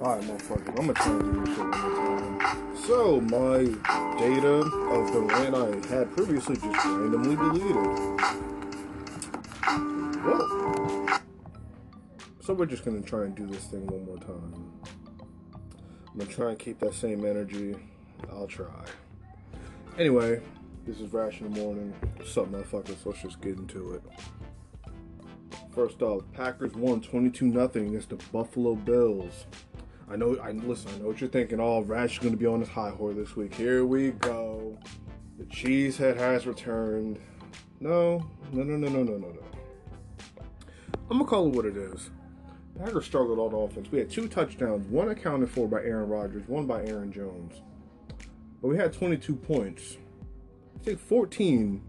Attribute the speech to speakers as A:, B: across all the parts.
A: Alright, motherfucker, I'm gonna this shit one time. So, my data of the rant I had previously just randomly deleted. Whoa. So, we're just gonna try and do this thing one more time. I'm gonna try and keep that same energy. I'll try. Anyway, this is Rash in the Morning. What's up, motherfuckers? Let's just get into it. First off, Packers won 22 0 against the Buffalo Bills. I know. I listen. I know what you're thinking. Oh, Rash is going to be on his high horse this week. Here we go. The cheesehead has returned. No, no, no, no, no, no, no, no. I'm gonna call it what it is. Packers struggled on offense. We had two touchdowns, one accounted for by Aaron Rodgers, one by Aaron Jones. But we had 22 points. I think 14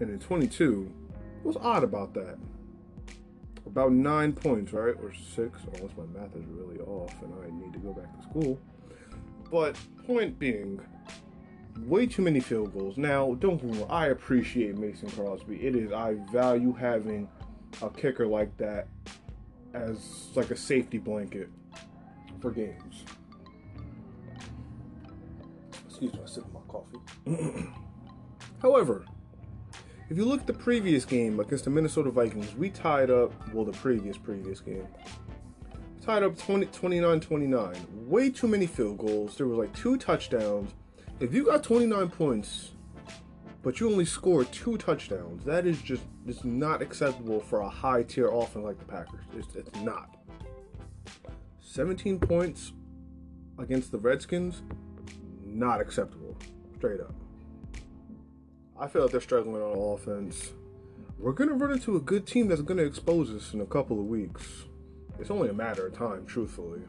A: and then 22. What's odd about that? About nine points, right? Or six, oh, unless my math is really off and I need to go back to school. But point being, way too many field goals. Now, don't get me wrong, I appreciate Mason Crosby. It is, I value having a kicker like that as like a safety blanket for games. Excuse me, I sip my coffee. However, if you look at the previous game against the Minnesota Vikings, we tied up, well, the previous, previous game, tied up 20, 29 29. Way too many field goals. There was like two touchdowns. If you got 29 points, but you only scored two touchdowns, that is just it's not acceptable for a high tier offense like the Packers. It's, it's not. 17 points against the Redskins, not acceptable. Straight up. I feel like they're struggling on offense. We're going to run into a good team that's going to expose us in a couple of weeks. It's only a matter of time, truthfully.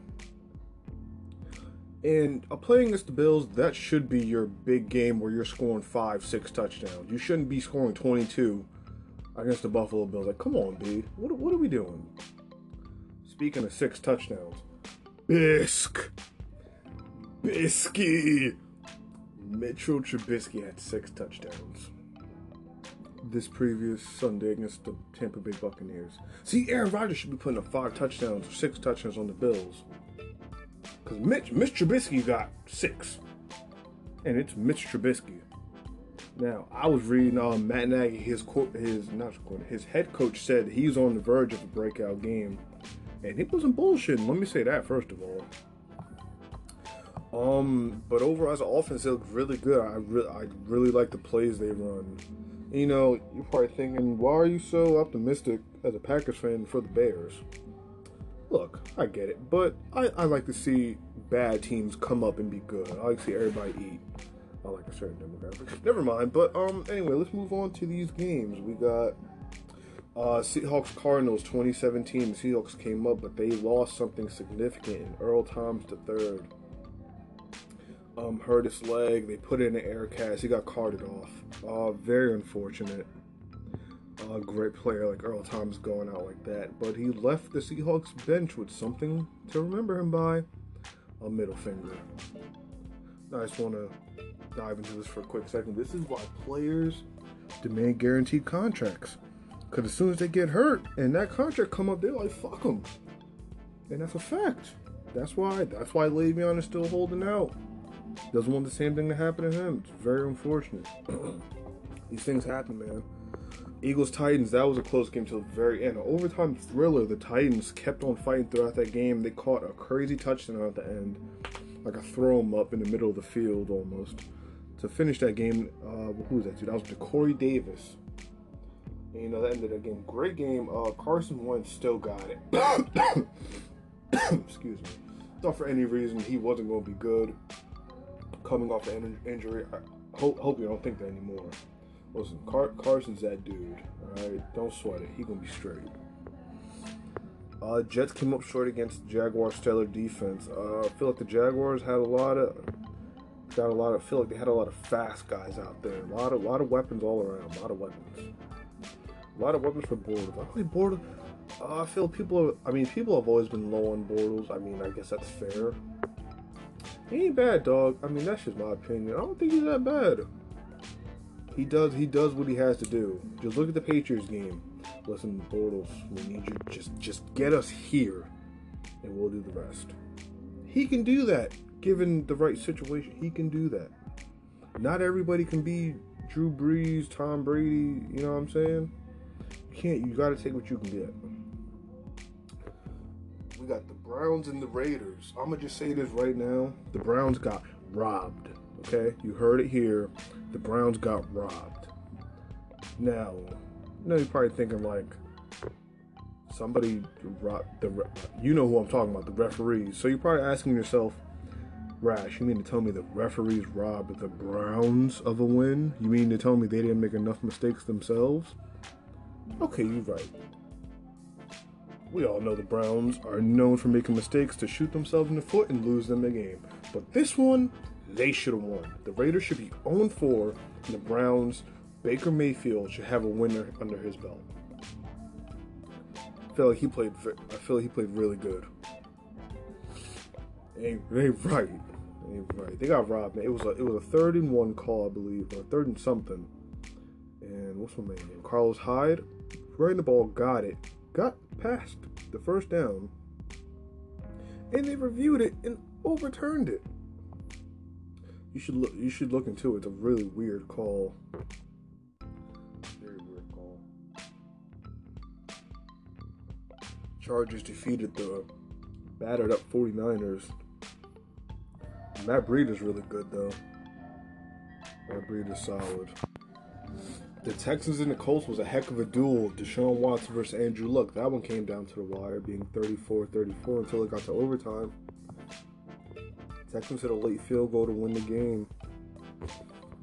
A: And playing against the Bills, that should be your big game where you're scoring five, six touchdowns. You shouldn't be scoring 22 against the Buffalo Bills. Like, come on, B. What, what are we doing? Speaking of six touchdowns, Bisk. Bisky. Mitchell Trubisky had six touchdowns this previous Sunday against the Tampa Bay Buccaneers. See, Aaron Rodgers should be putting up five touchdowns or six touchdowns on the Bills. Because Mitch, Mitch Trubisky got six. And it's Mitch Trubisky. Now, I was reading uh, Matt Nagy, his his not his head coach said he's on the verge of a breakout game, and he wasn't bullshitting. Let me say that first of all. Um, but overall as an offense, it looked really good. I really, I really like the plays they run. You know, you're probably thinking, why are you so optimistic as a Packers fan for the Bears? Look, I get it, but I, I like to see bad teams come up and be good. I like to see everybody eat. I like a certain demographic. Never mind. But um, anyway, let's move on to these games. We got uh, Seahawks Cardinals 2017. The Seahawks came up, but they lost something significant in Earl Thomas third um, hurt his leg. They put it in an air cast. He got carted off. Uh, very unfortunate. A uh, great player like Earl Thomas going out like that. But he left the Seahawks bench with something to remember him by a middle finger. I just want to dive into this for a quick second. This is why players demand guaranteed contracts. Because as soon as they get hurt and that contract come up, they're like, fuck them. And that's a fact. That's why. That's why Le'Veon is still holding out doesn't want the same thing to happen to him. It's very unfortunate. These things happen, man. Eagles Titans, that was a close game till the very end. An overtime thriller. The Titans kept on fighting throughout that game. They caught a crazy touchdown at the end, like a throw 'em up in the middle of the field almost. To finish that game, uh, who was that dude? That was Ja'Cory Davis. And, you know, that ended that game. Great game. Uh, Carson Wentz still got it. Excuse me. Thought for any reason he wasn't going to be good coming off an injury. I hope, hope you don't think that anymore. Listen, Car- Carson's that dude. All right, don't sweat it. He gonna be straight. Uh, Jets came up short against Jaguars' stellar defense. Uh, I feel like the Jaguars had a lot of got a lot of. feel like they had a lot of fast guys out there. A lot of lot of weapons all around. A lot of weapons. A lot of weapons for Bortles. I Bortles. Uh, I feel people. Are, I mean, people have always been low on Bortles. I mean, I guess that's fair. He ain't bad, dog. I mean, that's just my opinion. I don't think he's that bad. He does he does what he has to do. Just look at the Patriots game. Listen, Bortles, we need you just just get us here. and we'll do the rest. He can do that given the right situation. He can do that. Not everybody can be Drew Brees, Tom Brady, you know what I'm saying? You can't, you got to take what you can get. We got the Browns and the Raiders. I'm to just say this right now. The Browns got robbed. Okay? You heard it here. The Browns got robbed. Now, you you're probably thinking like, somebody robbed the you know who I'm talking about, the referees. So you're probably asking yourself, Rash, you mean to tell me the referees robbed the Browns of a win? You mean to tell me they didn't make enough mistakes themselves? Okay, you're right. We all know the Browns are known for making mistakes to shoot themselves in the foot and lose them the game. But this one, they should have won. The Raiders should be 0 4, and the Browns, Baker Mayfield, should have a winner under his belt. I feel like he played. I feel like he played really good. Ain't, ain't right. Ain't right. They got robbed. Man. It was a it was a third and one call, I believe, or third and something. And what's my man name? Carlos Hyde, right the ball, got it, got past the first down, and they reviewed it and overturned it. You should look. You should look into it. It's a really weird call. Very weird call. Chargers defeated the battered up 49ers Matt Breida is really good though. Matt Breida is solid. The Texans and the Colts was a heck of a duel. Deshaun Watson versus Andrew Luck. That one came down to the wire, being 34-34 until it got to overtime. Texans hit a late field goal to win the game.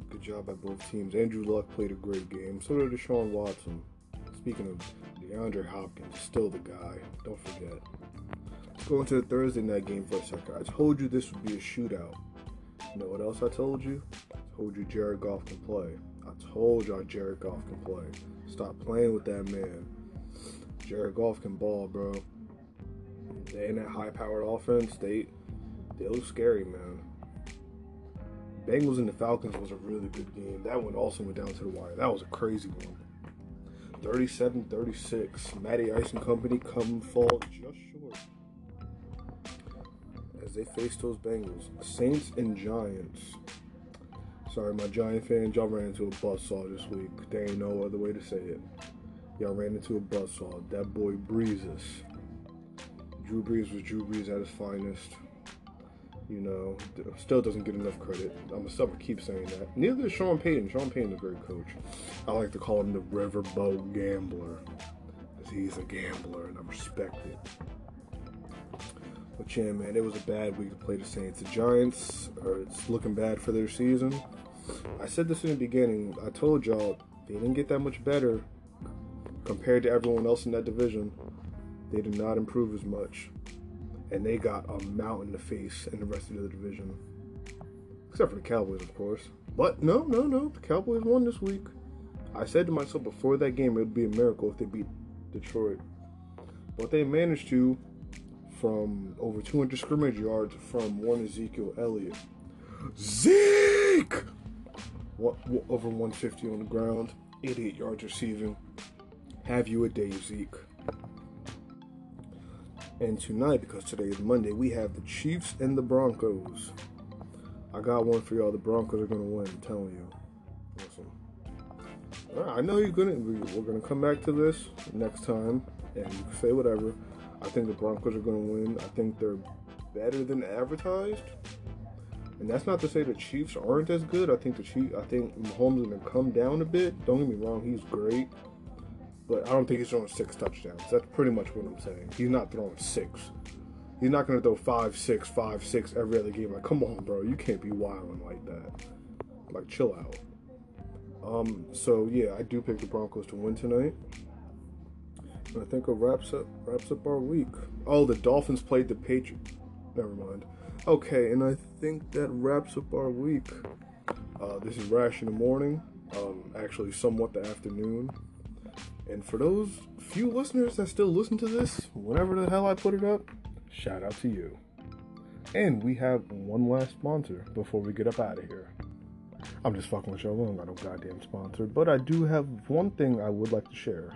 A: Good job by both teams. Andrew Luck played a great game. So did Deshaun Watson. Speaking of DeAndre Hopkins, still the guy. Don't forget. Going to the Thursday night game for a second. I told you this would be a shootout. You know what else I told you? I told you Jared Goff can play. I told y'all Jared Goff can play. Stop playing with that man. Jared Goff can ball, bro. They in that high powered offense, they they look scary, man. Bengals and the Falcons was a really good game. That one also went down to the wire. That was a crazy one. 37-36. Matty Ice and Company come fall just short as they face those Bengals. Saints and Giants. Sorry, my Giant fans, y'all ran into a buzzsaw this week. There ain't no other way to say it. Y'all ran into a buzzsaw. That boy breezes. Drew Brees was Drew Brees at his finest. You know, still doesn't get enough credit. I'm gonna keep saying that. Neither is Sean Payton. Sean Payton's a great coach. I like to call him the riverboat gambler. Because he's a gambler and I respect it. But yeah, man, it was a bad week to play the Saints. The Giants are it's looking bad for their season. I said this in the beginning. I told y'all they didn't get that much better compared to everyone else in that division. They did not improve as much, and they got a mountain to face in the rest of the division, except for the Cowboys, of course. But no, no, no, the Cowboys won this week. I said to myself before that game it would be a miracle if they beat Detroit, but they managed to from over 200 scrimmage yards from one Ezekiel Elliott. Zeke! Over 150 on the ground, 88 yards receiving. Have you a day, Zeke? And tonight, because today is Monday, we have the Chiefs and the Broncos. I got one for y'all. The Broncos are going to win, I'm telling you. Listen. I know you're gonna. We're gonna come back to this next time, and you can say whatever. I think the Broncos are going to win. I think they're better than advertised. And that's not to say the Chiefs aren't as good. I think the Chiefs, I think Mahomes to come down a bit. Don't get me wrong, he's great. But I don't think he's throwing six touchdowns. That's pretty much what I'm saying. He's not throwing six. He's not to throw five, six, five, six every other game. Like, come on, bro. You can't be wilding like that. Like, chill out. Um, so yeah, I do pick the Broncos to win tonight. And I think it wraps up wraps up our week. Oh, the Dolphins played the Patriots. Never mind. Okay, and I think that wraps up our week. Uh, this is Rash in the morning. Um, actually, somewhat the afternoon. And for those few listeners that still listen to this, whenever the hell I put it up, shout out to you. And we have one last sponsor before we get up out of here. I'm just fucking with y'all. I don't got no goddamn sponsor, but I do have one thing I would like to share.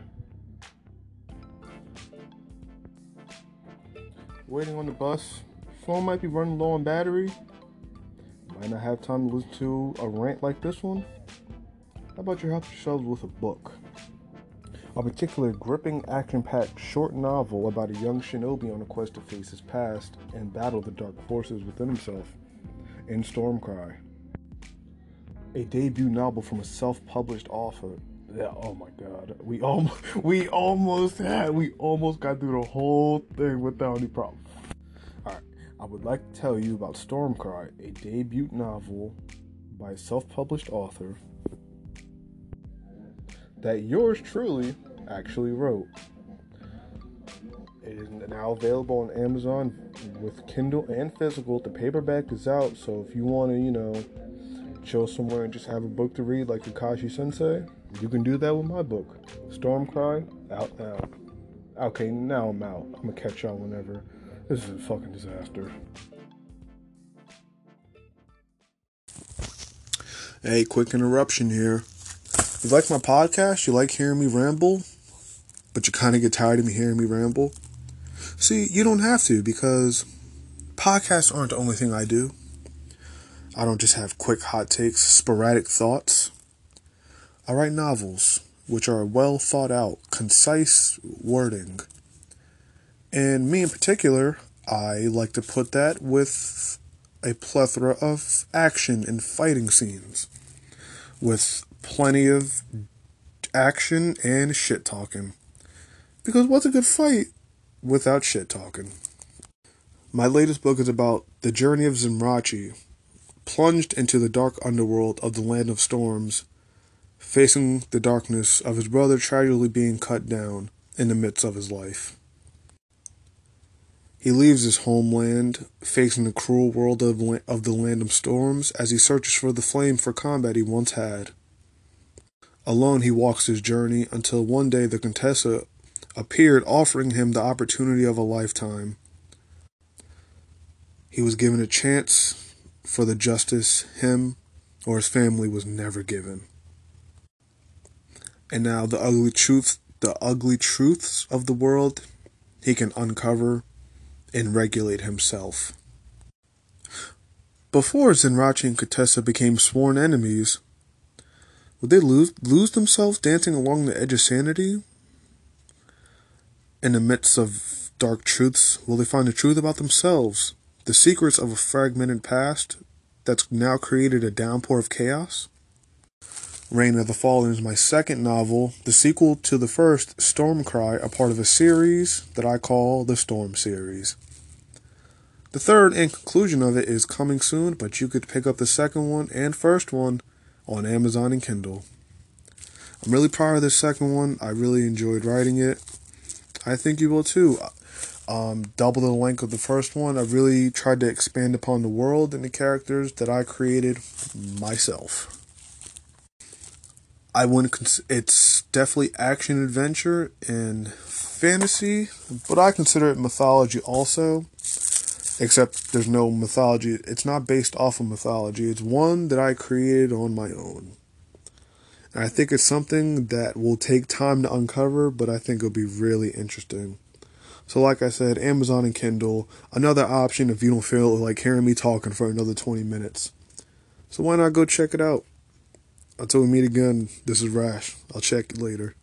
A: waiting on the bus, phone might be running low on battery, might not have time to listen to a rant like this one. How about you help yourselves with a book? A particular gripping, action packed short novel about a young shinobi on a quest to face his past and battle the dark forces within himself in Stormcry. A debut novel from a self published author. Yeah, oh my god. We almost we almost had we almost got through the whole thing without any problem. I would like to tell you about Stormcry, a debut novel by a self published author that yours truly actually wrote. It is now available on Amazon with Kindle and physical. The paperback is out, so if you want to, you know, chill somewhere and just have a book to read like Kakashi Sensei, you can do that with my book, Stormcry, out now. Okay, now I'm out. I'm gonna catch y'all whenever. This is a fucking disaster. Hey, quick interruption here. You like my podcast? You like hearing me ramble? But you kind of get tired of me hearing me ramble? See, you don't have to because podcasts aren't the only thing I do. I don't just have quick hot takes, sporadic thoughts. I write novels, which are well thought out, concise wording. And me in particular, I like to put that with a plethora of action and fighting scenes with plenty of action and shit talking. Because what's a good fight without shit talking? My latest book is about the journey of Zenrachi, plunged into the dark underworld of the Land of Storms, facing the darkness of his brother tragically being cut down in the midst of his life. He leaves his homeland, facing the cruel world of, of the Land of Storms as he searches for the flame for combat he once had. Alone, he walks his journey until one day the Contessa appeared, offering him the opportunity of a lifetime. He was given a chance for the justice him or his family was never given. And now the ugly truth, the ugly truths of the world, he can uncover and regulate himself. Before Zenrachi and Contessa became sworn enemies, would they lose, lose themselves dancing along the edge of sanity? In the midst of dark truths, will they find the truth about themselves? The secrets of a fragmented past that's now created a downpour of chaos? Reign of the Fallen is my second novel, the sequel to the first, Stormcry, a part of a series that I call the Storm series. The third and conclusion of it is coming soon, but you could pick up the second one and first one on Amazon and Kindle. I'm really proud of this second one. I really enjoyed writing it. I think you will too. Um, double the length of the first one. I really tried to expand upon the world and the characters that I created myself. I wouldn't. Cons- it's definitely action adventure and fantasy, but I consider it mythology also except there's no mythology. It's not based off of mythology. It's one that I created on my own. And I think it's something that will take time to uncover, but I think it'll be really interesting. So, like I said, Amazon and Kindle, another option if you don't feel like hearing me talking for another 20 minutes. So, why not go check it out? Until we meet again, this is Rash. I'll check later.